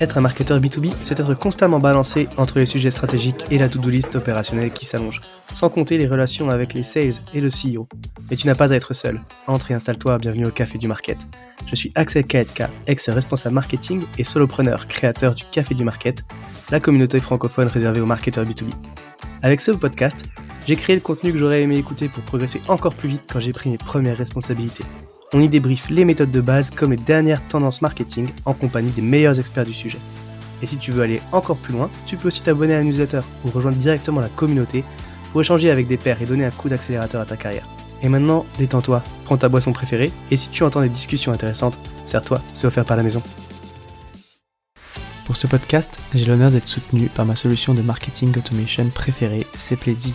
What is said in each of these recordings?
Être un marketeur B2B, c'est être constamment balancé entre les sujets stratégiques et la to-do list opérationnelle qui s'allonge, sans compter les relations avec les sales et le CEO. Mais tu n'as pas à être seul. Entre et installe-toi, bienvenue au Café du Market. Je suis Axel Kaetka, ex-responsable marketing et solopreneur, créateur du Café du Market, la communauté francophone réservée aux marketeurs B2B. Avec ce podcast, j'ai créé le contenu que j'aurais aimé écouter pour progresser encore plus vite quand j'ai pris mes premières responsabilités. On y débriefe les méthodes de base comme les dernières tendances marketing en compagnie des meilleurs experts du sujet. Et si tu veux aller encore plus loin, tu peux aussi t'abonner à la newsletter ou rejoindre directement la communauté pour échanger avec des pairs et donner un coup d'accélérateur à ta carrière. Et maintenant, détends-toi, prends ta boisson préférée et si tu entends des discussions intéressantes, sers-toi, c'est offert par la maison. Pour ce podcast, j'ai l'honneur d'être soutenu par ma solution de marketing automation préférée, Sepledzi.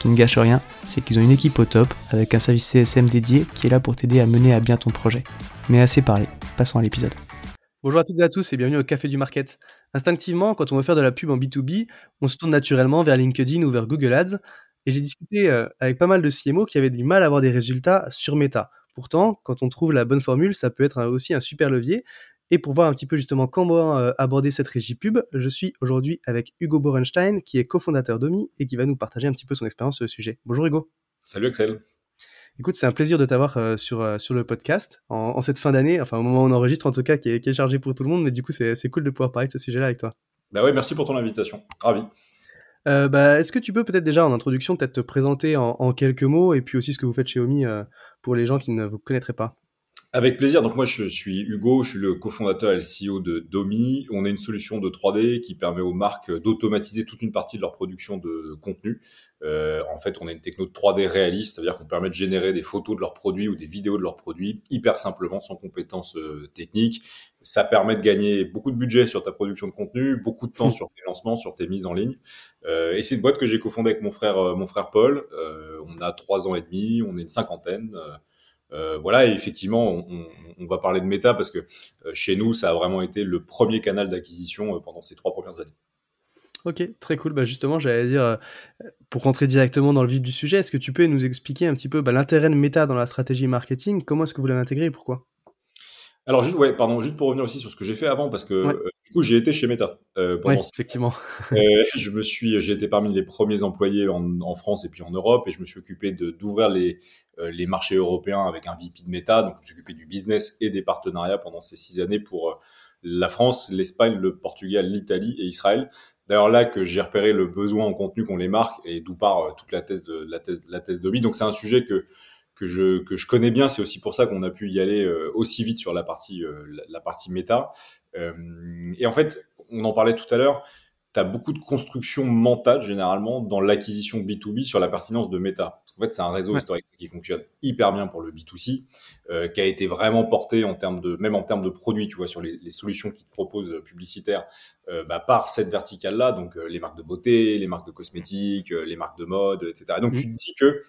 Qui ne gâche rien, c'est qu'ils ont une équipe au top avec un service CSM dédié qui est là pour t'aider à mener à bien ton projet. Mais assez parlé, passons à l'épisode. Bonjour à toutes et à tous et bienvenue au Café du Market. Instinctivement, quand on veut faire de la pub en B2B, on se tourne naturellement vers LinkedIn ou vers Google Ads. Et j'ai discuté euh, avec pas mal de CMO qui avaient du mal à avoir des résultats sur Meta. Pourtant, quand on trouve la bonne formule, ça peut être aussi un super levier. Et pour voir un petit peu justement comment euh, aborder cette régie pub, je suis aujourd'hui avec Hugo Borenstein, qui est cofondateur d'Omi et qui va nous partager un petit peu son expérience sur le sujet. Bonjour Hugo. Salut Axel. Écoute, c'est un plaisir de t'avoir euh, sur, euh, sur le podcast en, cette fin d'année, enfin au moment où on enregistre en tout cas, qui est, chargé pour tout le monde, mais du coup c'est cool de pouvoir parler de ce sujet-là avec toi. Bah ouais, merci pour ton invitation, ravi. Euh, bah, Est-ce que tu peux peut-être déjà en introduction peut-être te présenter en, quelques mots et puis aussi ce que vous faites chez Omi pour les gens qui ne vous connaîtraient pas? Avec plaisir. Donc moi, je suis Hugo, je suis le cofondateur et le CEO de Domi. On est une solution de 3D qui permet aux marques d'automatiser toute une partie de leur production de contenu. Euh, en fait, on a une techno de 3D réaliste, c'est-à-dire qu'on permet de générer des photos de leurs produits ou des vidéos de leurs produits hyper simplement, sans compétences euh, techniques. Ça permet de gagner beaucoup de budget sur ta production de contenu, beaucoup de temps sur tes lancements, sur tes mises en ligne. Euh, et c'est une boîte que j'ai cofondée avec mon frère, mon frère Paul. On a trois ans et demi, on est une cinquantaine. Euh, voilà, et effectivement, on, va parler de méta parce que euh, chez nous, ça a vraiment été le premier canal d'acquisition euh, pendant ces trois premières années. Ok, très cool. Bah justement, j'allais dire, pour rentrer directement dans le vif du sujet, est-ce que tu peux nous expliquer un petit peu bah, l'intérêt de méta dans la stratégie marketing? Comment est-ce que vous l'avez intégré et pourquoi? Alors juste ouais pardon juste pour revenir aussi sur ce que j'ai fait avant parce que euh, du coup j'ai été chez Meta euh, pendant effectivement. euh, je me suis j'ai été parmi les premiers employés en, en, France et puis en Europe et je me suis occupé d'ouvrir les euh, les marchés européens avec un VP de Meta. Donc je me suis occupé du business et des partenariats pendant ces six années pour la France l'Espagne le Portugal l'Italie et Israël. D'ailleurs là que j'ai repéré le besoin en contenu qu'on les marque et d'où part toute la thèse de la thèse la thèse de Donc c'est un sujet que que je, que je connais bien. C'est aussi pour ça qu'on a pu y aller euh, aussi vite sur la partie, euh, la, partie méta. Euh, et en fait, on en parlait tout à l'heure, tu as beaucoup de construction mentale généralement dans l'acquisition B2B sur la pertinence de méta. En fait, c'est un réseau historique qui fonctionne hyper bien pour le B2C, euh, qui a été vraiment porté en termes de, même en termes de produits, tu vois, sur les, les solutions qu'ils te proposent publicitaires, euh, bah, par cette verticale-là, donc les marques de beauté, les marques de cosmétiques, les marques de mode, etc. Et donc, mmh. tu te dis que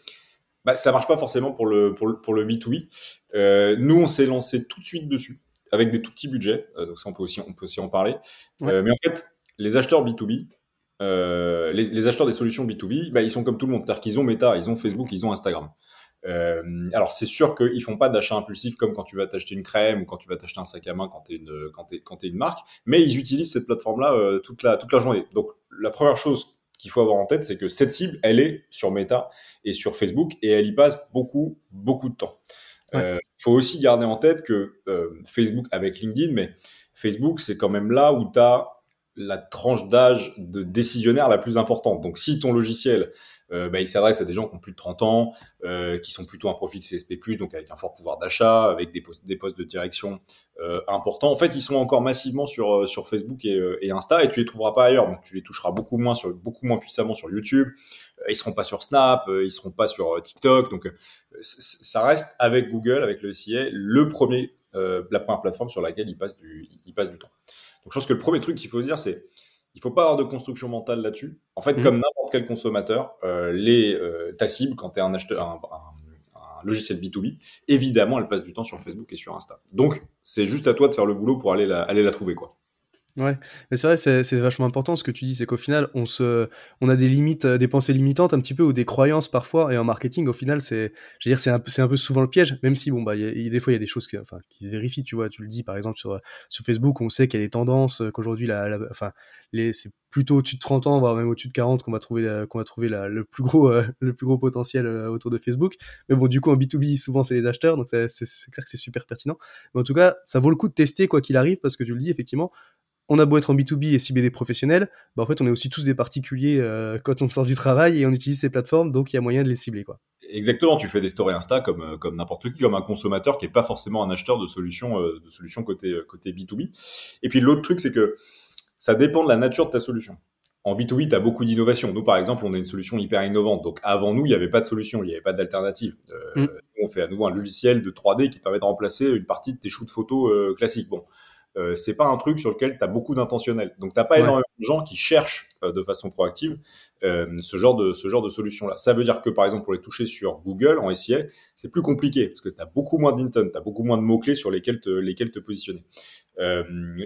bah, ça marche pas forcément pour le, pour le, pour le B2B. Euh, nous, on s'est lancé tout de suite dessus avec des tout petits budgets. Euh, donc ça, on peut aussi, on peut aussi en parler. Euh, mais en fait, les acheteurs B2B, euh, les, les, acheteurs des solutions B2B, bah, ils sont comme tout le monde. C'est-à-dire qu'ils ont Meta, ils ont Facebook, ils ont Instagram. Alors c'est sûr qu'ils font pas d'achat impulsif comme quand tu vas t'acheter une crème ou quand tu vas t'acheter un sac à main quand tu es une quand es, quand es une marque, mais ils utilisent cette plateforme là euh, toute la toute la journée. Donc la première chose qu'il faut avoir en tête, c'est que cette cible, elle est sur Meta et sur Facebook et elle y passe beaucoup, beaucoup de temps. Il euh, faut aussi garder en tête que euh, Facebook avec LinkedIn, mais Facebook, c'est quand même là où tu as la tranche d'âge de décisionnaire la plus importante. Donc si ton logiciel euh, bah, il s'adresse à des gens qui ont plus de 30 ans, euh, qui sont plutôt un profil CSP+, donc avec un fort pouvoir d'achat, avec des, des postes de direction euh, importants. En fait, ils sont encore massivement sur, euh, sur Facebook et, euh, et, Insta, et tu les trouveras pas ailleurs. Donc, tu les toucheras beaucoup moins, sur, beaucoup moins puissamment sur YouTube. Ils seront pas sur Snap, ils seront pas sur TikTok. Donc, ça reste avec Google, avec le SIA, le premier la première plateforme sur laquelle ils passent du, ils passent du temps. Donc je pense que le premier truc qu'il faut se dire, c'est il faut pas avoir de construction mentale là-dessus. En fait, mmh. comme n'importe quel consommateur, les, ta cible, quand tu es un acheteur, un, logiciel B2B, évidemment, elle passe du temps sur Facebook et sur Insta. Donc, c'est juste à toi de faire le boulot pour aller la, aller la trouver, quoi. Ouais, mais c'est vrai, c'est vachement important ce que tu dis, c'est qu'au final, on, se, on a des limites, euh, des pensées limitantes un petit peu, ou des croyances parfois, et en marketing, au final, c'est, je veux dire, c'est un, un peu souvent le piège, même si, bon, bah, des fois, il y a des choses qui, enfin, qui se vérifient, tu vois, tu le dis, par exemple, sur, Facebook, on sait qu'il y a des tendances, euh, qu'aujourd'hui, la, enfin, les, c'est plutôt au-dessus de 30 ans, voire même au-dessus de 40 qu'on va trouver, qu'on va trouver le, plus gros, euh, le plus gros potentiel autour de Facebook. Mais bon, du coup, en B2B, souvent, c'est les acheteurs, donc c'est clair que c'est super pertinent. Mais en tout cas, ça vaut le coup de tester, quoi qu'il arrive, parce que tu le dis, effectivement, on a beau être en B2B et cibler des professionnels, bah en fait, on est aussi tous des particuliers euh, quand on sort du travail et on utilise ces plateformes, donc il y a moyen de les cibler. Quoi. Exactement, tu fais des stories Insta comme, euh, comme n'importe qui, comme un consommateur qui n'est pas forcément un acheteur de solutions, euh, de solutions côté, côté B2B. Et puis l'autre truc, c'est que ça dépend de la nature de ta solution. En B2B, tu as beaucoup d'innovation. Nous, par exemple, on a une solution hyper innovante. Donc, avant nous, il n'y avait pas de solution, il n'y avait pas d'alternative. Mm. On fait à nouveau un logiciel de 3D qui permet de remplacer une partie de tes shoots photos classiques. Bon, euh, c'est pas un truc sur lequel tu as beaucoup d'intentionnel. Donc t'as pas énormément de gens qui cherchent euh, de façon proactive euh, ce genre de ce genre de solution là. Ça veut dire que par exemple pour les toucher sur Google en SIA, c'est plus compliqué parce que tu as beaucoup moins d'intent, tu as beaucoup moins de mots clés sur lesquels te lesquels te positionner.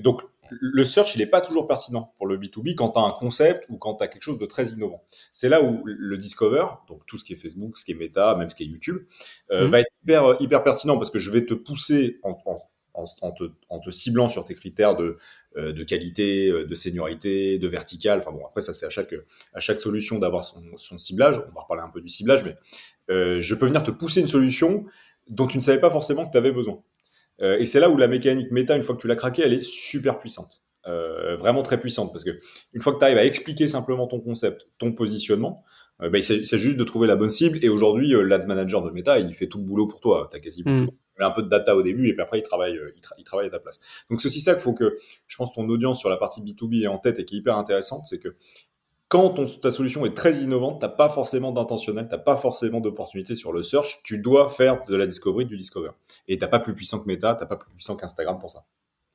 donc le search, il n'est pas toujours pertinent pour le B2B quand tu as un concept ou quand tu as quelque chose de très innovant. C'est là où le Discover, donc tout ce qui est Facebook, ce qui est Meta, même ce qui est YouTube, mmh. va être hyper, hyper pertinent parce que je vais te pousser en, en en, te, ciblant sur tes critères de, euh, qualité, euh, de seniorité, de vertical. Enfin bon, après ça c'est à chaque, solution d'avoir son, ciblage. On va reparler un peu du ciblage, mais euh, je peux venir te pousser une solution dont tu ne savais pas forcément que tu avais besoin. et c'est là où la mécanique méta, une fois que tu l'as craqué, elle est super puissante. vraiment très puissante parce que une fois que tu arrives à expliquer simplement ton concept, ton positionnement, bah, il s'agit juste de trouver la bonne cible. Et aujourd'hui, l'Ads Manager de Meta, il fait tout le boulot pour toi. Tu as quasiment un peu de data au début et puis après il travaille, euh, il, travaille à ta place. Donc c'est aussi ça qu'il faut que, je pense, ton audience sur la partie B2B est en tête et qui est hyper intéressante, c'est que quand ton, ta solution est très innovante, t'as pas forcément d'intentionnel, t'as pas forcément d'opportunité sur le search, tu dois faire de la discovery du discover. Et t'as pas plus puissant que Meta, t'as pas plus puissant qu'Instagram pour ça.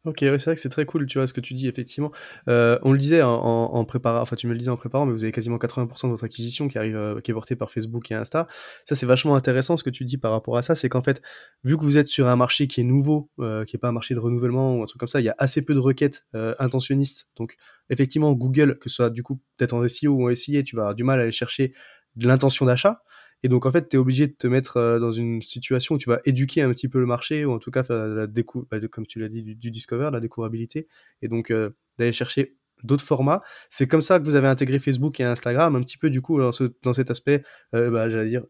Ok, c'est vrai que c'est très cool, tu vois, ce que tu dis, effectivement. Euh, on le disait en, préparant, enfin, tu me le disais en préparant, mais vous avez quasiment 80% de votre acquisition qui arrive, euh, qui est portée par Facebook et Insta. Ça, c'est vachement intéressant ce que tu dis par rapport à ça. C'est qu'en fait, vu que vous êtes sur un marché qui est nouveau, euh, qui n'est pas un marché de renouvellement ou un truc comme ça, il y a assez peu de requêtes intentionnistes. Donc, effectivement, Google, que ce soit du coup peut-être en SEO ou en SIA, tu vas avoir du mal à aller chercher de l'intention d'achat. Et donc, en fait, tu es obligé de te mettre euh, dans une situation où tu vas éduquer un petit peu le marché, ou en tout cas, faire la décou bah, comme tu l'as dit, du, discover, la découvrabilité, et donc euh, d'aller chercher d'autres formats. C'est comme ça que vous avez intégré Facebook et Instagram, un petit peu, du coup, dans, cet aspect, euh, bah, j'allais dire.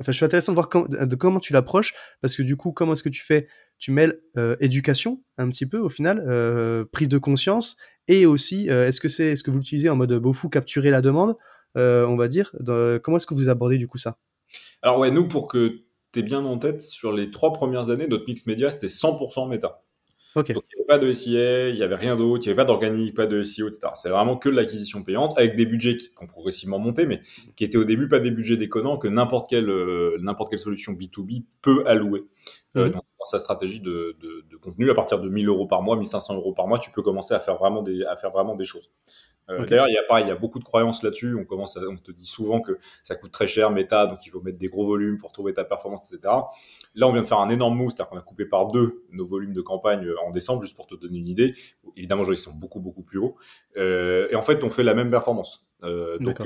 Enfin, je suis intéressant de voir comment tu l'approches, parce que du coup, comment est-ce que tu fais? Tu mêles éducation, un petit peu, au final, prise de conscience, et aussi, est-ce que c'est, que vous l'utilisez en mode beau fou, capturer la demande? On va dire. comment est-ce que vous abordez du coup ça? Alors ouais, nous, pour que tu aies bien en tête, sur les trois premières années, notre mix média, c'était 100% méta. Ok. Donc, il n'y avait pas de SIA, il n'y avait rien d'autre, il n'y avait pas d'organique, pas de SEO, etc. C'est vraiment que de l'acquisition payante, avec des budgets qui, ont progressivement monté, mais qui étaient au début pas des budgets déconnants que n'importe quelle, euh, n'importe quelle solution B2B peut allouer. Euh, mhm. dans, sa stratégie de, de, contenu, à partir de 1000 euros par mois, 1500 euros par mois, tu peux commencer à faire vraiment des, à faire vraiment des choses. Euh, d'ailleurs, il y a pas, il y a beaucoup de croyances là-dessus. On commence, on te dit souvent que ça coûte très cher méta, donc il faut mettre des gros volumes pour trouver ta performance, etc. Là, on vient de faire un énorme move, c'est-à-dire qu'on a coupé par deux nos volumes de campagne euh, en décembre, juste pour te donner une idée. Évidemment, ils sont beaucoup beaucoup plus hauts. Euh, et en fait, on fait la même performance. Euh, donc,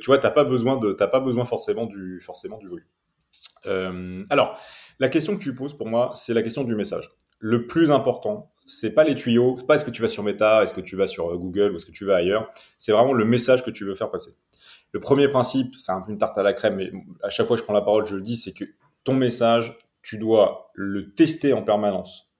tu vois, t'as pas besoin de, t'as pas besoin forcément du, forcément du volume. alors, la question que tu poses pour moi, c'est la question du message. Le plus important, c'est pas les tuyaux, c'est pas est-ce que tu vas sur Meta, est-ce que tu vas sur euh, Google ou est-ce que tu vas ailleurs, c'est vraiment le message que tu veux faire passer. Le premier principe, c'est un peu une tarte à la crème, mais à chaque fois que je prends la parole, je le dis, c'est que ton message, tu dois le tester en permanence.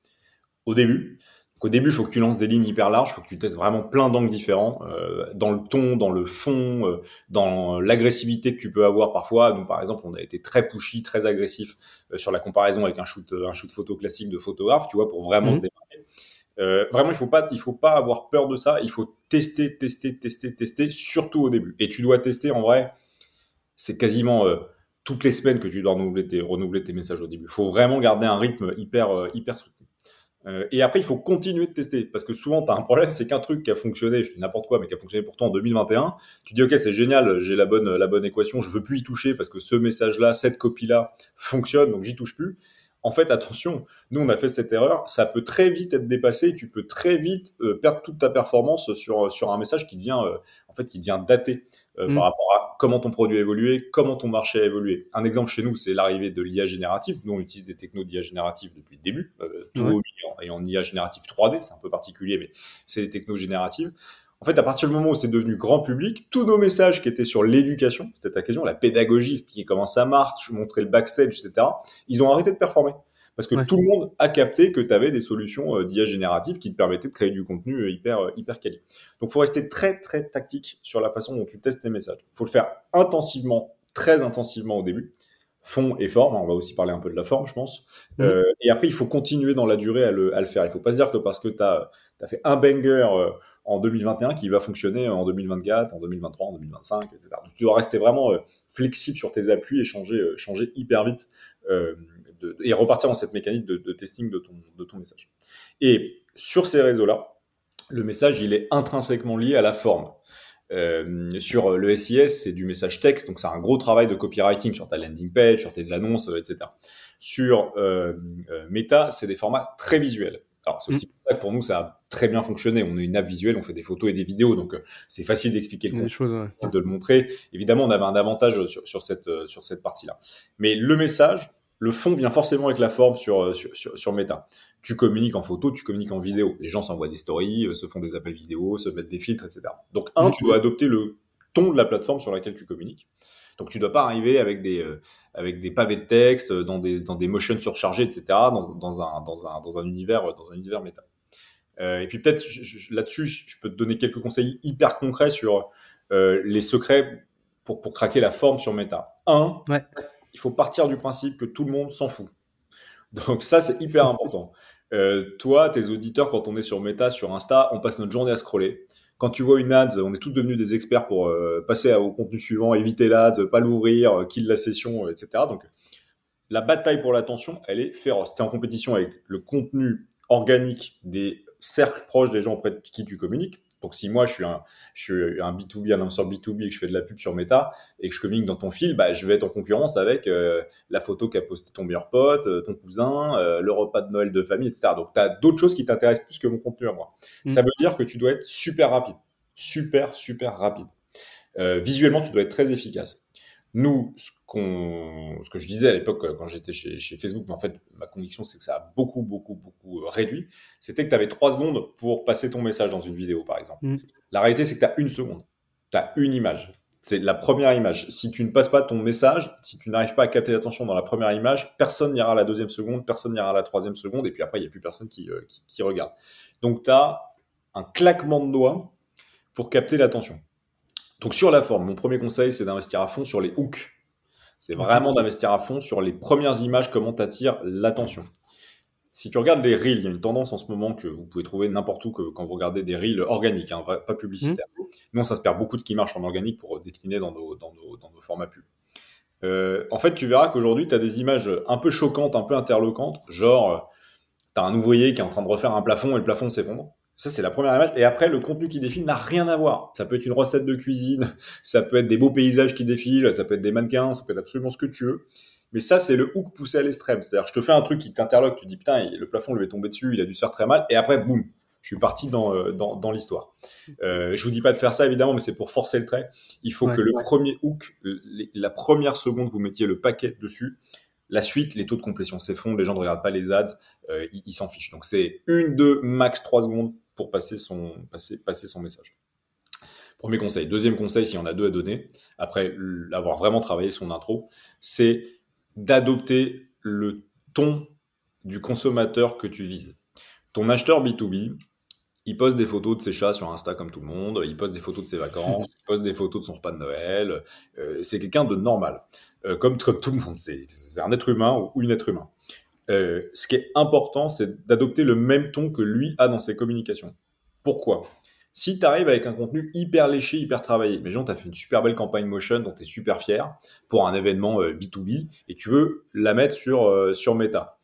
Au début, au début, il faut que tu lances des lignes hyper larges, il faut que tu testes vraiment plein d'angles différents, euh, dans le ton, dans le fond, euh, dans l'agressivité que tu peux avoir parfois. Donc, par exemple, on a été très pushy, très agressif sur la comparaison avec un shoot, un shoot photo classique de photographe, tu vois, pour vraiment mmh. se démarquer. Euh, vraiment, il faut pas, il faut pas avoir peur de ça. Il faut tester, tester, tester, tester, surtout au début. Et tu dois tester en vrai. C'est quasiment euh, toutes les semaines que tu dois renouveler tes, renouveler tes messages au début. Il faut vraiment garder un rythme hyper, euh, hyper soutenu. Euh, et après, il faut continuer de tester parce que souvent, tu as un problème, c'est qu'un truc qui a fonctionné, je dis n'importe quoi, mais qui a fonctionné pourtant en 2021, tu dis ok, c'est génial, j'ai la bonne, la bonne équation, je veux plus y toucher parce que ce message-là, cette copie-là fonctionne, donc j'y touche plus. En fait, attention, nous on a fait cette erreur, ça peut très vite être dépassé, tu peux très vite euh, perdre toute ta performance sur, sur un message qui devient, euh, en fait, qui devient daté mm. par rapport à comment ton produit a évolué, comment ton marché a évolué. Un exemple chez nous, c'est l'arrivée de l'IA générative. Nous, on utilise des technos d'IA générative depuis le début, tout et en IA générative 3D, c'est un peu particulier, mais c'est des technos génératives. En fait, à partir du moment où c'est devenu grand public, tous nos messages qui étaient sur l'éducation, c'était ta question, la pédagogie, expliquer comment ça marche, montrer le backstage, etc., ils ont arrêté de performer. Parce que tout le monde a capté que tu avais des solutions euh, d'IA générative qui te permettaient de créer du contenu euh, hyper, euh, hyper quali. Donc, il faut rester très, très tactique sur la façon dont tu testes tes messages. Il faut le faire intensivement, très intensivement au début fond et forme. On va aussi parler un peu de la forme, je pense. Mmh. Euh, et après, il faut continuer dans la durée à le, à le faire. Il ne faut pas se dire que parce que tu as, as, fait un banger euh, en 2021 qui va fonctionner en 2024, en 2023, en 2025, etc. Tu dois rester vraiment euh, flexible sur tes appuis et changer, changer hyper vite de, et repartir dans cette mécanique de, testing de ton, message. Et sur ces réseaux-là, le message, il est intrinsèquement lié à la forme. Euh, sur le SIS, c'est du message texte, donc c'est un gros travail de copywriting sur ta landing page, sur tes annonces, etc. Sur euh, euh, Meta, c'est des formats très visuels. Alors c'est aussi mm. pour ça que pour nous ça a très bien fonctionné. On est une app visuelle, on fait des photos et des vidéos, donc euh, c'est facile d'expliquer le choses, de le montrer. Évidemment, on avait un avantage sur, sur cette sur cette partie-là. Mais le message, le fond vient forcément avec la forme sur, sur, sur, sur Meta tu communiques en photo, tu communiques en vidéo. Les gens s'envoient des stories, euh, se font des appels vidéo, se mettent des filtres, etc. Donc, un, tu dois adopter le ton de la plateforme sur laquelle tu communiques. Donc, tu dois pas arriver avec des, euh, avec des pavés de texte, euh, dans des, dans des motions surchargées, etc., dans, dans, un, dans, un, dans un univers, dans un univers méta. et puis, peut-être, là-dessus, je peux te donner quelques conseils hyper concrets sur les secrets pour, pour craquer la forme sur méta. Un, il faut partir du principe que tout le monde s'en fout. Donc ça, c'est hyper important. Euh, toi, tes auditeurs, quand on est sur Meta, sur Insta, on passe notre journée à scroller. Quand tu vois une ad, on est tous devenus des experts pour euh, passer au contenu suivant, éviter l'ad, pas l'ouvrir, euh, kill la session, etc. Donc la bataille pour l'attention, elle est féroce. Tu es en compétition avec le contenu organique des cercles proches des gens auprès de qui tu communiques. Donc si moi je suis un, je suis un B2B, un annonceur B2B et que je fais de la pub sur Meta et que je communique dans ton fil, bah, je vais être en concurrence avec euh, la photo qu'a posté ton meilleur pote, euh, ton cousin, euh, le repas de Noël de famille, etc. Donc tu as d'autres choses qui t'intéressent plus que mon contenu à moi. Mm. Ça veut dire que tu dois être super rapide. Super, super rapide. visuellement, tu dois être très efficace. Nous, ce, qu'on, ce que je disais à l'époque quand j'étais chez, chez, Facebook, mais en fait, ma conviction, c'est que ça a beaucoup, beaucoup, beaucoup euh, réduit, c'était que tu avais trois secondes pour passer ton message dans une vidéo, par exemple. Mm. La réalité, c'est que tu as une seconde. Tu as une image. C'est la première image. Si tu ne passes pas ton message, si tu n'arrives pas à capter l'attention dans la première image, personne n'ira à la deuxième seconde, personne n'ira à la troisième seconde, et puis après, il n'y a plus personne qui, euh, qui, qui regarde. Donc, tu as un claquement de doigts pour capter l'attention. Donc sur la forme, mon premier conseil, c'est d'investir à fond sur les hooks. C'est vraiment d'investir à fond sur les premières images, comment t'attires l'attention. Si tu regardes les reels, il y a une tendance en ce moment que vous pouvez trouver n'importe où que, quand vous regardez des reels organiques, hein, pas publicitaires. Mmh. Nous, on s'inspire beaucoup de ce qui marche en organique pour décliner dans nos, dans nos, dans nos formats pub. Euh, en fait, tu verras qu'aujourd'hui, tu as des images un peu choquantes, un peu interloquantes, genre, tu as un ouvrier qui est en train de refaire un plafond et le plafond s'effondre. Ça, c'est la première image. Et après, le contenu qui défile n'a rien à voir. Ça peut être une recette de cuisine, ça peut être des beaux paysages qui défilent, ça peut être des mannequins, ça peut être absolument ce que tu veux. Mais ça, c'est le hook poussé à l'extrême. C'est-à-dire, je te fais un truc qui t'interloque, tu dis putain, le plafond lui est tombé dessus, il a dû se faire très mal. Et après, boum, je suis parti dans, euh, dans, dans l'histoire. Euh, je vous dis pas de faire ça évidemment, mais c'est pour forcer le trait. Il faut que le premier hook, la première seconde, vous mettiez le paquet dessus. La suite, les taux de complétion s'effondrent, les gens ne regardent pas les ads, euh, ils s'en fichent. Donc c'est une, deux, max trois secondes pour passer son, message. Premier conseil. Deuxième conseil, s'il y en a deux à donner, après avoir vraiment travaillé son intro, c'est d'adopter le ton du consommateur que tu vises. Ton acheteur B2B, il poste des photos de ses chats sur Insta comme tout le monde, il poste des photos de ses vacances, il poste des photos de son repas de Noël. Euh, c'est quelqu'un de normal, euh, comme, tout le monde. C'est un être humain ou une être humain. Euh, ce qui est important, c'est d'adopter le même ton que lui a dans ses communications. Pourquoi? Si tu arrives avec un contenu hyper léché, hyper travaillé, mais genre tu as fait une super belle campagne motion dont tu es super fier pour un événement B2B euh, et tu veux la mettre sur, euh, sur Meta.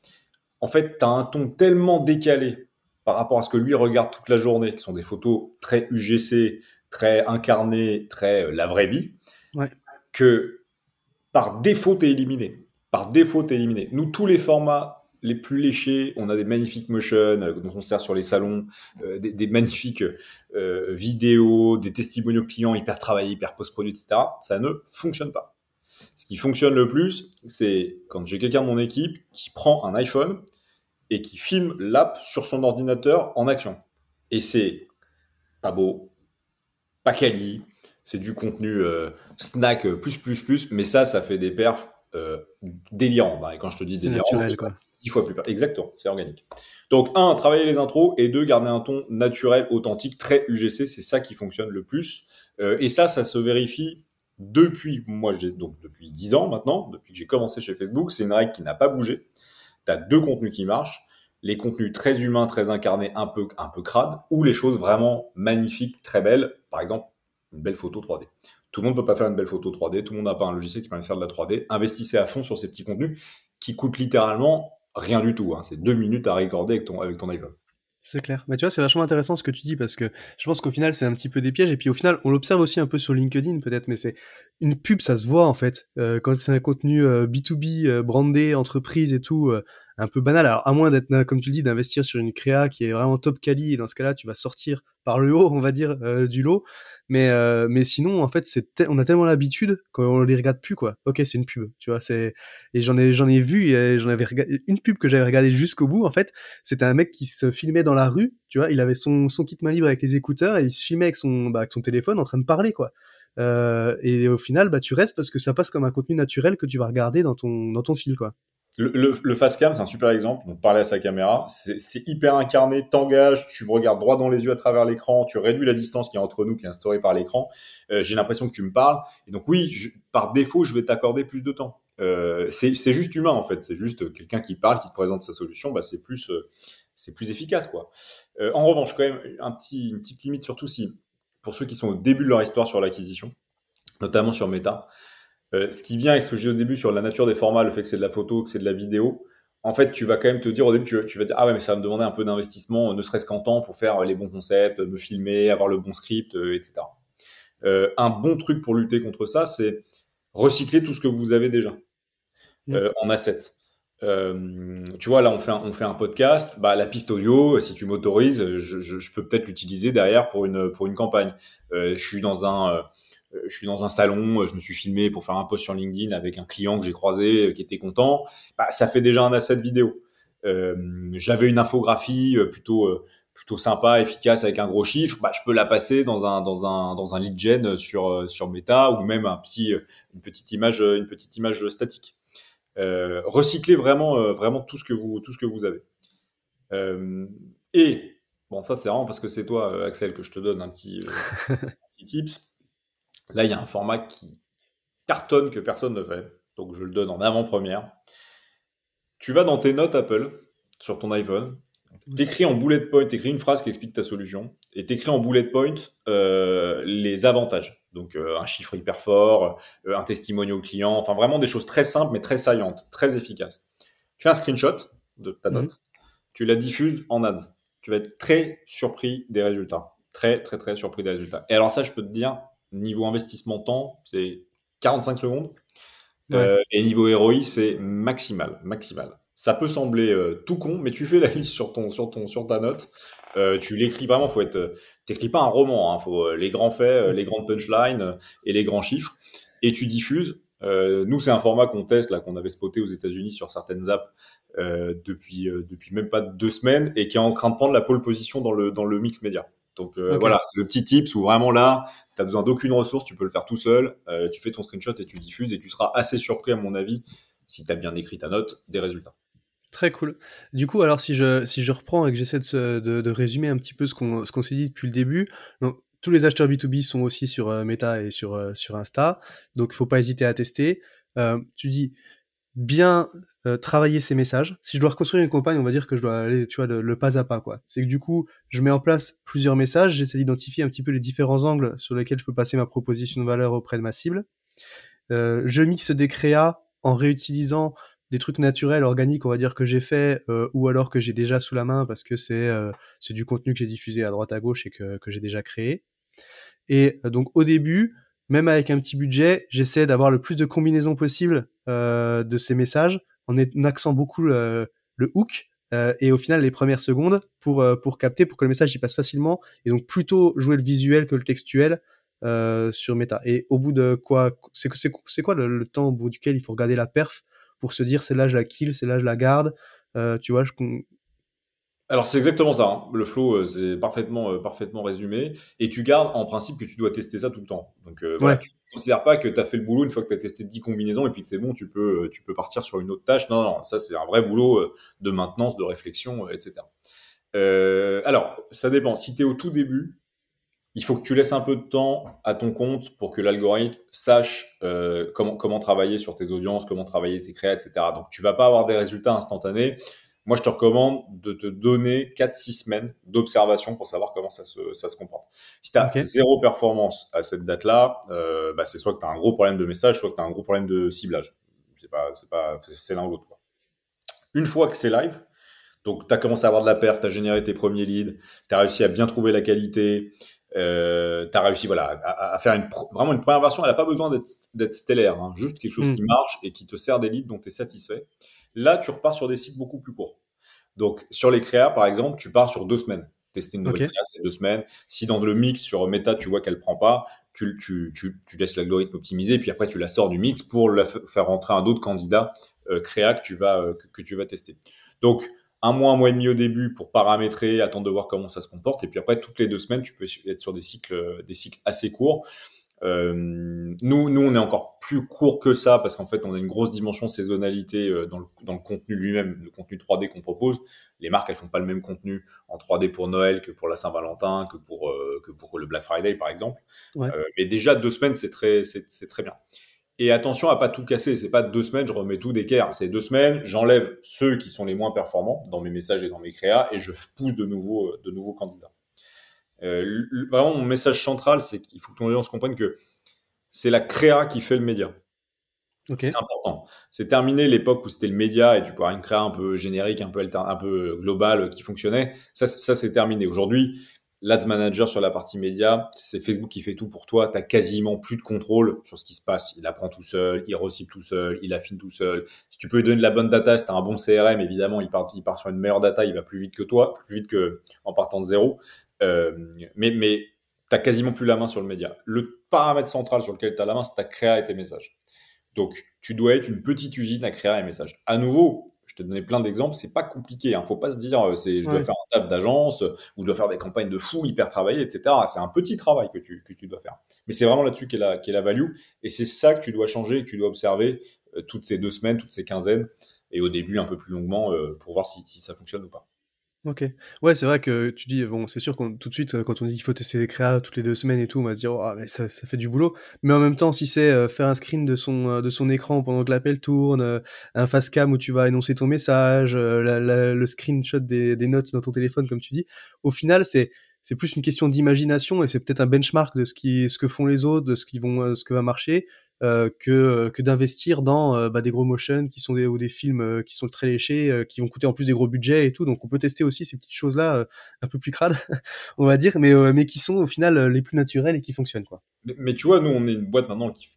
en fait, tu as un ton tellement décalé par rapport à ce que lui regarde toute la journée, qui sont des photos très UGC, très incarnées, très la vraie vie, que par défaut, tu es éliminé. Par défaut, tu es éliminé. Nous, tous les formats les plus léchés, on a des magnifiques motions euh, dont on sert sur les salons, euh, des, magnifiques vidéos, des testimoniaux clients hyper travaillés, hyper post-produits, etc. Ça ne fonctionne pas. Ce qui fonctionne le plus, c'est quand j'ai quelqu'un de mon équipe qui prend un iPhone et qui filme l'app sur son ordinateur en action. Et c'est pas beau, pas quali, c'est du contenu euh, snack plus plus plus, mais ça, ça fait des perfs euh, délirantes. Hein. Et quand je te dis délirantes, c'est fois plus. Exactement, c'est organique. Donc, un, travailler les intros, et deux, garder un ton naturel, authentique, très UGC, c'est ça qui fonctionne le plus. Euh, et ça, ça se vérifie depuis, moi, donc depuis 10 ans maintenant, depuis que j'ai commencé chez Facebook, c'est une règle qui n'a pas bougé. Tu as deux contenus qui marchent, les contenus très humains, très incarnés, un peu, un peu crades, ou les choses vraiment magnifiques, très belles, par exemple, une belle photo 3D. Tout le monde ne peut pas faire une belle photo 3D, tout le monde n'a pas un logiciel qui permet de faire de la 3D. Investissez à fond sur ces petits contenus qui coûtent littéralement rien du tout. Hein. C'est deux minutes à recorder avec ton, avec ton iPhone. C'est clair. Mais tu vois, c'est vachement intéressant ce que tu dis parce que je pense qu'au final, c'est un petit peu des pièges. Et puis au final, on l'observe aussi un peu sur LinkedIn peut-être, mais c'est une pub, ça se voit en fait. Euh, quand c'est un contenu B2B, euh, euh, brandé, entreprise et tout, un peu banal. Alors, à moins d'être, comme tu le dis, d'investir sur une créa qui est vraiment top quali, et dans ce cas-là, tu vas sortir par le haut, on va dire, euh, du lot. Mais, euh, mais sinon, en fait, c'est on a tellement l'habitude qu'on les regarde plus, quoi. Ok, c'est une pub, tu vois. C'est et j'en ai, j'en ai vu, j'en avais une pub que j'avais regardée jusqu'au bout. En fait, c'était un mec qui se filmait dans la rue, tu vois. Il avait son, son kit main libre avec les écouteurs et il se filmait avec son, bah, avec son téléphone en train de parler, quoi. Euh, et au final, bah, tu restes parce que ça passe comme un contenu naturel que tu vas regarder dans ton, dans ton fil, quoi. Le, le, cam, c'est un super exemple. Donc, parler à sa caméra, c'est hyper incarné, t'engages, tu me regardes droit dans les yeux à travers l'écran, tu réduis la distance qui est entre nous, qui est instaurée par l'écran. Euh, J'ai l'impression que tu me parles. Et donc, oui, par défaut, je vais t'accorder plus de temps. Euh, c'est juste humain, en fait. C'est juste quelqu'un qui parle, qui te présente sa solution. Bah, c'est plus, euh, c'est plus efficace, quoi. En revanche, quand même, un petit, une petite limite, surtout si, pour ceux qui sont au début de leur histoire sur l'acquisition, notamment sur Meta, euh, ce qui vient avec ce que j'ai au début sur la nature des formats, le fait que c'est de la photo, que c'est de la vidéo, en fait, tu vas quand même te dire au début, tu, vas dire, ah ouais, mais ça va me demander un peu d'investissement, ne serait-ce qu'en temps pour faire les bons concepts, me filmer, avoir le bon script, euh, etc. Euh, un bon truc pour lutter contre ça, c'est recycler tout ce que vous avez déjà mmh. en asset. tu vois, là, on fait un, on fait un podcast. Bah, la piste audio, si tu m'autorises, je, je, peux peut-être l'utiliser derrière pour une, pour une campagne. je suis dans un, je suis dans un salon, euh, je me suis filmé pour faire un post sur LinkedIn avec un client que j'ai croisé euh, qui était content. Bah, ça fait déjà un asset vidéo. J'avais une infographie plutôt plutôt sympa, efficace avec un gros chiffre, bah, je peux la passer dans un dans un dans un lead gen sur sur Meta ou même un petit une petite image une petite image statique. Euh, recycler vraiment vraiment tout ce que vous tout ce que vous avez. Euh, et bon ça c'est vraiment parce que c'est toi Axel que je te donne un petit, un petit tips. Là, il y a un format qui cartonne que personne ne fait. Donc, je le donne en avant-première. Tu vas dans tes notes Apple sur ton iPhone. T'écris en bullet point, t'écris une phrase qui explique ta solution et t'écris en bullet point euh, les avantages. Donc euh, un chiffre hyper fort, euh, un testimonial client, enfin vraiment des choses très simples mais très saillantes, très efficaces. Tu fais un screenshot de ta mhm. note, tu la diffuses en ads. Tu vas être très surpris des résultats. Très très très surpris des résultats. Et alors ça, je peux te dire, niveau investissement temps, c'est 45 secondes. Euh, et niveau ROI, c'est maximal, maximal. Ça peut sembler euh, tout con, mais tu fais la liste sur ton, sur ton, sur ta note. Euh, tu l'écris vraiment. Faut être, t'écris pas un roman. Hein, faut les grands faits, les grandes punchlines et les grands chiffres. Et tu diffuses. nous, c'est un format qu'on teste là, qu'on avait spoté aux États-Unis sur certaines apps depuis, depuis même pas deux semaines et qui est en train de prendre la pole position dans le, dans le mix média. Donc euh, voilà, c'est le petit tips où vraiment là, tu as besoin d'aucune ressource, tu peux le faire tout seul, euh, tu fais ton screenshot et tu diffuses et tu seras assez surpris à mon avis, si tu as bien écrit ta note, des résultats. Très cool. Du coup, alors si je, si je reprends et que j'essaie de, de, résumer un petit peu ce qu'on qu'on s'est dit depuis le début, donc, tous les acheteurs B2B sont aussi sur euh, Meta et sur, sur Insta, donc il faut pas hésiter à tester. tu dis, bien euh, travailler ces messages. Si je dois reconstruire une campagne, on va dire que je dois aller, tu vois, le, pas à pas, quoi. C'est que du coup, je mets en place plusieurs messages, j'essaie d'identifier un petit peu les différents angles sur lesquels je peux passer ma proposition de valeur auprès de ma cible. Euh, je mixe des créas en réutilisant des trucs naturels, organiques, on va dire que j'ai fait, ou alors que j'ai déjà sous la main parce que c'est c'est du contenu que j'ai diffusé à droite à gauche et que, que j'ai déjà créé. Et donc au début, même avec un petit budget, j'essaie d'avoir le plus de combinaisons possible de ces messages en accent beaucoup le, le hook euh, et au final les premières secondes pour, euh, pour capter, pour que le message y passe facilement, et donc plutôt jouer le visuel que le textuel euh, sur Meta. Et au bout de quoi, c'est c'est quoi le, temps au bout duquel il faut regarder la perf pour se dire c'est là je la kill, c'est là je la garde. tu vois, je, alors c'est exactement ça. Hein. Le flow, euh, c'est parfaitement, euh, parfaitement résumé. Et tu gardes en principe que tu dois tester ça tout le temps. Donc euh, voilà, tu ne considères pas que tu as fait le boulot une fois que tu as testé 10 combinaisons et puis que c'est bon, tu peux, tu peux partir sur une autre tâche. Non, non, ça c'est un vrai boulot de maintenance, de réflexion, etc. alors, ça dépend. Si tu es au tout début, il faut que tu laisses un peu de temps à ton compte pour que l'algorithme sache comment, comment travailler sur tes audiences, comment travailler tes créas, etc. Donc tu vas pas avoir des résultats instantanés moi, je te recommande de te donner 4-6 semaines d'observation pour savoir comment ça se, ça se comporte. Si tu as zéro performance à cette date-là, euh, bah, c'est soit que tu as un gros problème de message, soit que tu as un gros problème de ciblage. C'est pas, c'est pas, c'est l'un ou l'autre. Une fois que c'est live, donc tu as commencé à avoir de la perte, tu as généré tes premiers leads, tu as réussi à bien trouver la qualité, euh, tu as réussi voilà, à, faire une, vraiment une première version. Elle n'a pas besoin d'être stellaire, hein, juste quelque chose hmm. qui marche et qui te sert des leads dont tu es satisfait. Là, tu repars sur des cycles beaucoup plus courts. Donc, sur les créas, par exemple, tu pars sur deux semaines. Tester une nouvelle créa, c'est deux semaines. Si dans le mix sur Meta, tu vois qu'elle prend pas, tu, tu, tu, tu laisses l'algorithme optimiser, puis après, tu la sors du mix pour la faire rentrer un autre candidat euh, créa que tu, vas, euh, que, tu vas tester. Donc, un mois, un mois et demi au début pour paramétrer, attendre de voir comment ça se comporte. Et puis après, toutes les deux semaines, tu peux être sur des cycles, des cycles assez courts. Euh, nous, nous, on est encore plus court que ça parce qu'en fait, on a une grosse dimension saisonnalité euh, dans, le, dans le contenu lui-même, le contenu 3D qu'on propose. Les marques, elles font pas le même contenu en 3D pour Noël que pour la Saint-Valentin, que pour euh, que pour le Black Friday, par exemple. Ouais. Euh, mais déjà deux semaines, c'est très, c'est très bien. Et attention à pas tout casser. C'est pas deux semaines, je remets tout d'équerre. C'est deux semaines, j'enlève ceux qui sont les moins performants dans mes messages et dans mes créas et je pousse de nouveaux, de nouveaux candidats. Euh, vraiment, mon message central, c'est qu'il faut que ton audience comprenne que c'est la créa qui fait le média. C'est important. C'est terminé l'époque où c'était le média et tu pourrais avoir une créa un peu générique, un peu, un peu globale qui fonctionnait. Ça, ça c'est terminé. Aujourd'hui, l'Ads Manager sur la partie média, c'est Facebook qui fait tout pour toi. Tu as quasiment plus de contrôle sur ce qui se passe. Il apprend tout seul, il recycle tout seul, il affine tout seul. Si tu peux lui donner de la bonne data, si tu as un bon CRM, évidemment, il part, il part sur une meilleure data, il va plus vite que toi, plus vite que en partant de zéro. Euh, mais mais tu n'as quasiment plus la main sur le média. Le paramètre central sur lequel tu as la main, c'est ta créa et tes messages. Donc, tu dois être une petite usine à créer un message. À nouveau, je t'ai donné plein d'exemples, c'est pas compliqué. Il hein. Faut pas se dire, euh, c'est, je dois faire un taf d'agence ou je dois faire des campagnes de fou hyper travaillées, etc. C'est un petit travail que tu, que tu dois faire. Mais c'est vraiment là-dessus qu'est la, la value. Et c'est ça que tu dois changer et que tu dois observer euh, toutes ces deux semaines, toutes ces quinzaines et au début un peu plus longuement pour voir si, si ça fonctionne ou pas. Ok. Ouais, c'est vrai que tu dis, bon, c'est sûr qu'on tout de suite, quand on dit qu'il faut tester les créas toutes les deux semaines et tout, on va se dire, oh, mais ça, ça fait du boulot. Mais en même temps, si c'est euh, faire un screen de son, euh, de son écran pendant que l'appel tourne, euh, un face cam où tu vas énoncer ton message, le screenshot des, des notes dans ton téléphone, comme tu dis, au final, c'est c'est plus une question d'imagination et c'est peut-être un benchmark de ce qui ce que font les autres, de ce qui vont ce que va marcher euh, que, que d'investir dans euh, bah, des gros motion qui sont des, ou des films euh, qui sont très léchés, qui vont coûter en plus des gros budgets et tout. Donc on peut tester aussi ces petites choses-là un peu plus crades, on va dire, mais, mais qui sont au final les plus naturelles et qui fonctionnent. Quoi. Mais, tu vois, nous, on est une boîte maintenant qui,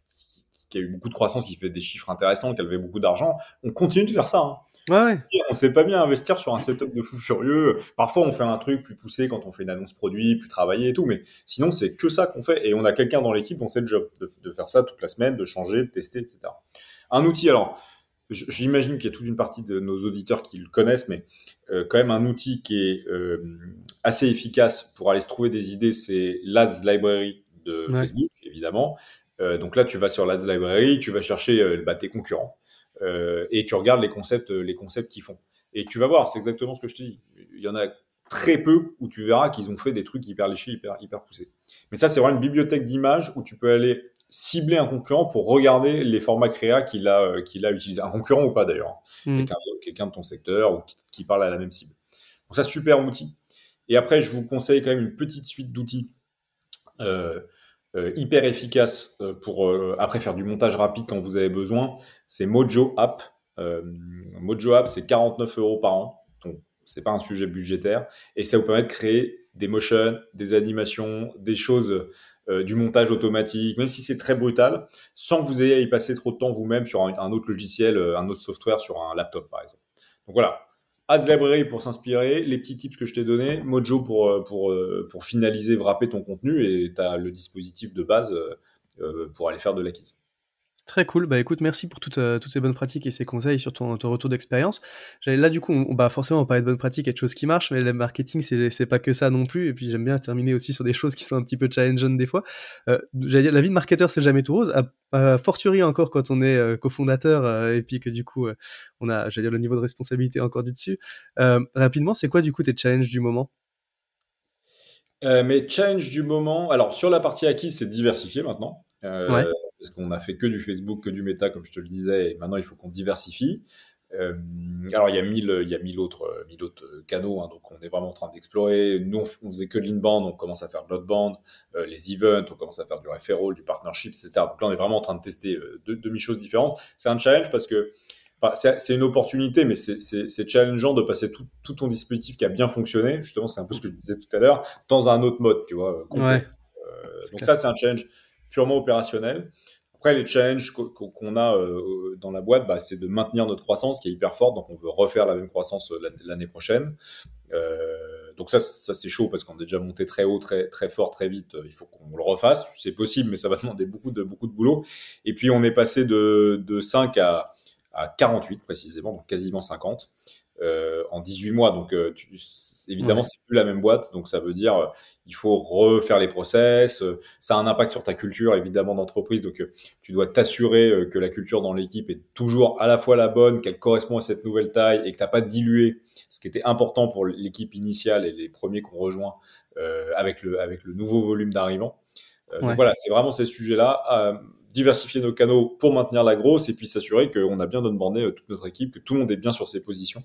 qui, a eu beaucoup de croissance, qui fait des chiffres intéressants, qui avait beaucoup d'argent. On continue de faire ça. Hein. Ouais, On sait pas bien investir sur un setup de fou furieux. Parfois, on fait un truc plus poussé quand on fait une annonce produit, plus travaillé et tout, mais sinon, c'est que ça qu'on fait. Et on a quelqu'un dans l'équipe dont c'est le job de, faire ça toute la semaine, de changer, de tester, etc. Un outil, alors, j'imagine qu'il y a toute une partie de nos auditeurs qui le connaissent, mais euh, quand même un outil qui est euh, assez efficace pour aller se trouver des idées, c'est l'Ads Library de Facebook, évidemment. Euh, donc là, tu vas sur l'Ads Library, tu vas chercher bah, tes concurrents. Euh, et tu regardes les concepts, les concepts qu'ils font. Et tu vas voir, c'est exactement ce que je te dis. Il y en a très peu où tu verras qu'ils ont fait des trucs hyper léchés, hyper, hyper poussés. Mais ça, c'est vraiment une bibliothèque d'images où tu peux aller cibler un concurrent pour regarder les formats créa qu'il a, euh, qu'il a utilisé. Un concurrent ou pas d'ailleurs. Hein. Mmh. Quelqu'un, de ton secteur ou qui, parle à la même cible. Donc ça, super outil. Et après, je vous conseille quand même une petite suite d'outils. Euh, euh, hyper efficace euh, pour euh, après faire du montage rapide quand vous avez besoin. C'est Mojo App. Mojo App, c'est 49 euros par an. Donc, c'est pas un sujet budgétaire. Et ça vous permet de créer des motions, des animations, des choses, du montage automatique, même si c'est très brutal, sans que vous ayez à y passer trop de temps vous-même sur un, autre logiciel, un autre software sur un laptop, par exemple. Donc voilà, Ads Library pour s'inspirer, les petits tips que je t'ai donnés, Mojo pour, euh, pour, euh, pour finaliser, wrapper ton contenu et tu as le dispositif de base euh, pour aller faire de l'acquisition. Très cool. Bah écoute, merci pour toutes, euh, toutes ces bonnes pratiques et ces conseils sur ton, ton retour d'expérience. Là, du coup, on, bah forcément, on parlait de bonnes pratiques et de choses qui marchent, mais le marketing, c'est pas que ça non plus. Et puis, j'aime bien terminer aussi sur des choses qui sont un petit peu challengeantes des fois. Euh, dire, la vie de marketeur, c'est jamais tout rose. À, fortiori encore quand on est euh, cofondateur et puis que du coup, on a, j'allais dire, le niveau de responsabilité encore du dessus. rapidement, c'est quoi du coup tes challenges du moment? Mes challenges du moment, alors sur la partie acquise, c'est diversifié maintenant. Ouais parce qu'on a fait que du Facebook, que du Meta, comme je te le disais, et maintenant il faut qu'on diversifie. Euh, alors il y a mille, il y a mille autres, euh, mille autres euh, canaux, hein, donc on est vraiment en train d'explorer. Nous, on, faisait que de l'inbound, on commence à faire de l'outbound, euh, les events, on commence à faire du referral, du partnership, etc. Donc là, on est vraiment en train de tester deux demi-choses différentes. C'est un challenge parce que Enfin, c'est une opportunité, mais c'est challengeant de passer tout, tout, ton dispositif qui a bien fonctionné, justement, c'est un peu ce que je disais tout à l'heure, dans un autre mode, tu vois. Ouais. Euh, donc ça, c'est un challenge purement opérationnel. Après, les challenges qu'on a euh, dans la boîte, bah, c'est de maintenir notre croissance qui est hyper forte. Donc, on veut refaire la même croissance euh, l'année prochaine. Euh, donc ça, ça c'est chaud parce qu'on est déjà monté très haut, très très fort, très vite. Il faut qu'on le refasse. C'est possible, mais ça va demander beaucoup de beaucoup de boulot. Et puis, on est passé de, de 5 à, à 48 précisément, donc quasiment 50. Euh, en 18 mois. Donc, euh, tu, évidemment, c'est plus la même boîte. Donc, ça veut dire euh, il faut refaire les process. ça a un impact sur ta culture, évidemment, d'entreprise. Donc, tu dois t'assurer que la culture dans l'équipe est toujours à la fois la bonne, qu'elle correspond à cette nouvelle taille et que tu n'as pas dilué ce qui était important pour l'équipe initiale et les premiers qu'on rejoint avec, le, avec le nouveau volume d'arrivants. Donc, voilà, c'est vraiment ces sujets-là diversifier nos canaux pour maintenir la grosse et puis s'assurer qu'on a bien onboardé euh, toute notre équipe, que tout le monde est bien sur ses positions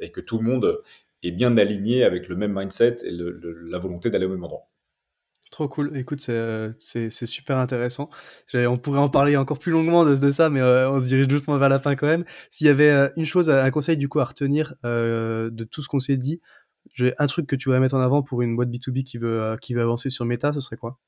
et que tout le monde est bien aligné avec le même mindset et la volonté d'aller au même endroit. Trop cool. Écoute, c'est euh, super intéressant. On pourrait en parler encore plus longuement de, ça, mais euh, on se dirige doucement vers la fin quand même. S'il y avait une chose, un conseil du coup à retenir de tout ce qu'on s'est dit, un truc que tu voudrais mettre en avant pour une boîte B2B qui veut, qui veut avancer sur Meta, ce serait quoi?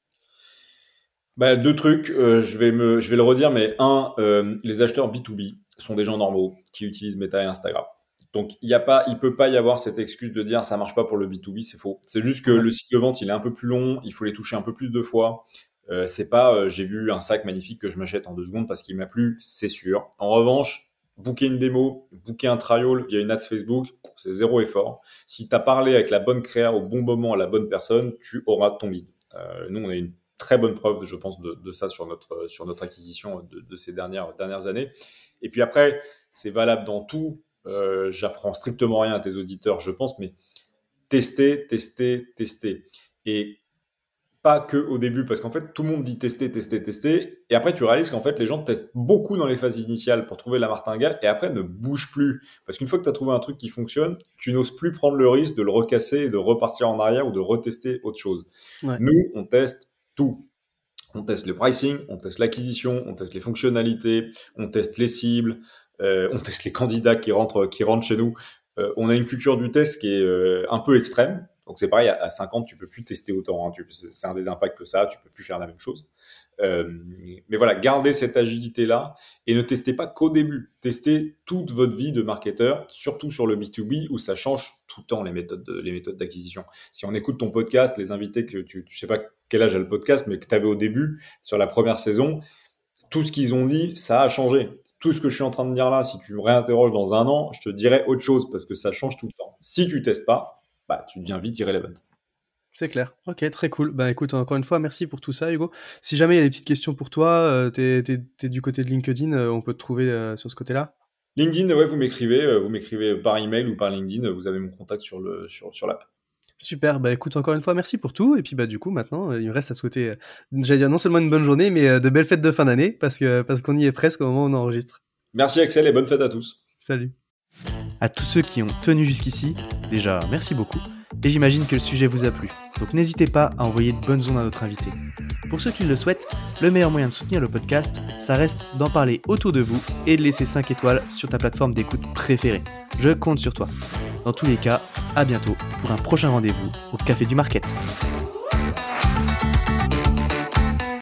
Bah, deux trucs, euh, je, vais me, je vais le redire, mais un, euh, les acheteurs B2B sont des gens normaux qui utilisent Meta et Instagram. Donc, il ne peut pas y avoir cette excuse de dire ça marche pas pour le B2B, c'est faux. C'est juste que le cycle de vente, il est un peu plus long, il faut les toucher un peu plus de fois. Euh, c'est pas j'ai vu un sac magnifique que je m'achète en deux secondes parce qu'il m'a plu, c'est sûr. En revanche, booker une démo, booker un trial via une ad Facebook, c'est zéro effort. Si tu as parlé avec la bonne créa au bon moment à la bonne personne, tu auras ton lead. Euh, nous, on a une très bonne preuve, je pense, de, ça sur notre, sur notre acquisition de, ces dernières, dernières années. Et puis après, c'est valable dans tout. Euh, j'apprends strictement rien à tes auditeurs, je pense, mais tester, tester, tester. Et pas que au début, parce qu'en fait, tout le monde dit tester, tester, tester. Et après, tu réalises qu'en fait, les gens testent beaucoup dans les phases initiales pour trouver la martingale et après ne bougent plus. Parce qu'une fois que tu as trouvé un truc qui fonctionne, tu n'oses plus prendre le risque de le recasser et de repartir en arrière ou de retester autre chose. Nous, on teste tout. On teste le pricing, on teste l'acquisition, on teste les fonctionnalités, on teste les cibles, euh, on teste les candidats qui rentrent, chez nous. Euh, on a une culture du test qui est euh, un peu extrême. Donc c'est pareil, à, 50, tu peux plus tester autant. Hein. c'est un des impacts que ça, tu peux plus faire la même chose. Euh, mais voilà, gardez cette agilité-là et ne testez pas qu'au début. Testez toute votre vie de marketeur, surtout sur le B2B où ça change tout le temps les méthodes, d'acquisition. Si on écoute ton podcast, les invités que tu, je sais pas quel âge a le podcast, mais que tu avais au début sur la première saison, tout ce qu'ils ont dit, ça a changé. Tout ce que je suis en train de dire là, si tu me réinterroges dans un an, je te dirai autre chose parce que ça change tout le temps. Si tu testes pas, bah, tu deviens vite irrelevant. C'est clair. Ok, très cool. Bah écoute, encore une fois, merci pour tout ça, Hugo. Si jamais il y a des petites questions pour toi, euh, tu es, du côté de LinkedIn, euh, on peut te trouver euh, sur ce côté-là LinkedIn, ouais, vous m'écrivez, vous m'écrivez par email ou par LinkedIn, vous avez mon contact sur le sur, sur l'app. Super, bah écoute encore une fois, merci pour tout. Et puis bah du coup maintenant, il me reste à souhaiter, j'allais dire non seulement une bonne journée, mais de belles fêtes de fin d'année, parce que parce qu'on y est presque au moment où on enregistre. Merci Axel et bonne fête à tous. Salut. À tous ceux qui ont tenu jusqu'ici, déjà merci beaucoup et j'imagine que le sujet vous a plu. Donc n'hésitez pas à envoyer de bonnes ondes à notre invité. Pour ceux qui le souhaitent, le meilleur moyen de soutenir le podcast, ça reste d'en parler autour de vous et de laisser 5 étoiles sur ta plateforme d'écoute préférée. Je compte sur toi. Dans tous les cas, à bientôt pour un prochain rendez-vous au Café du Market.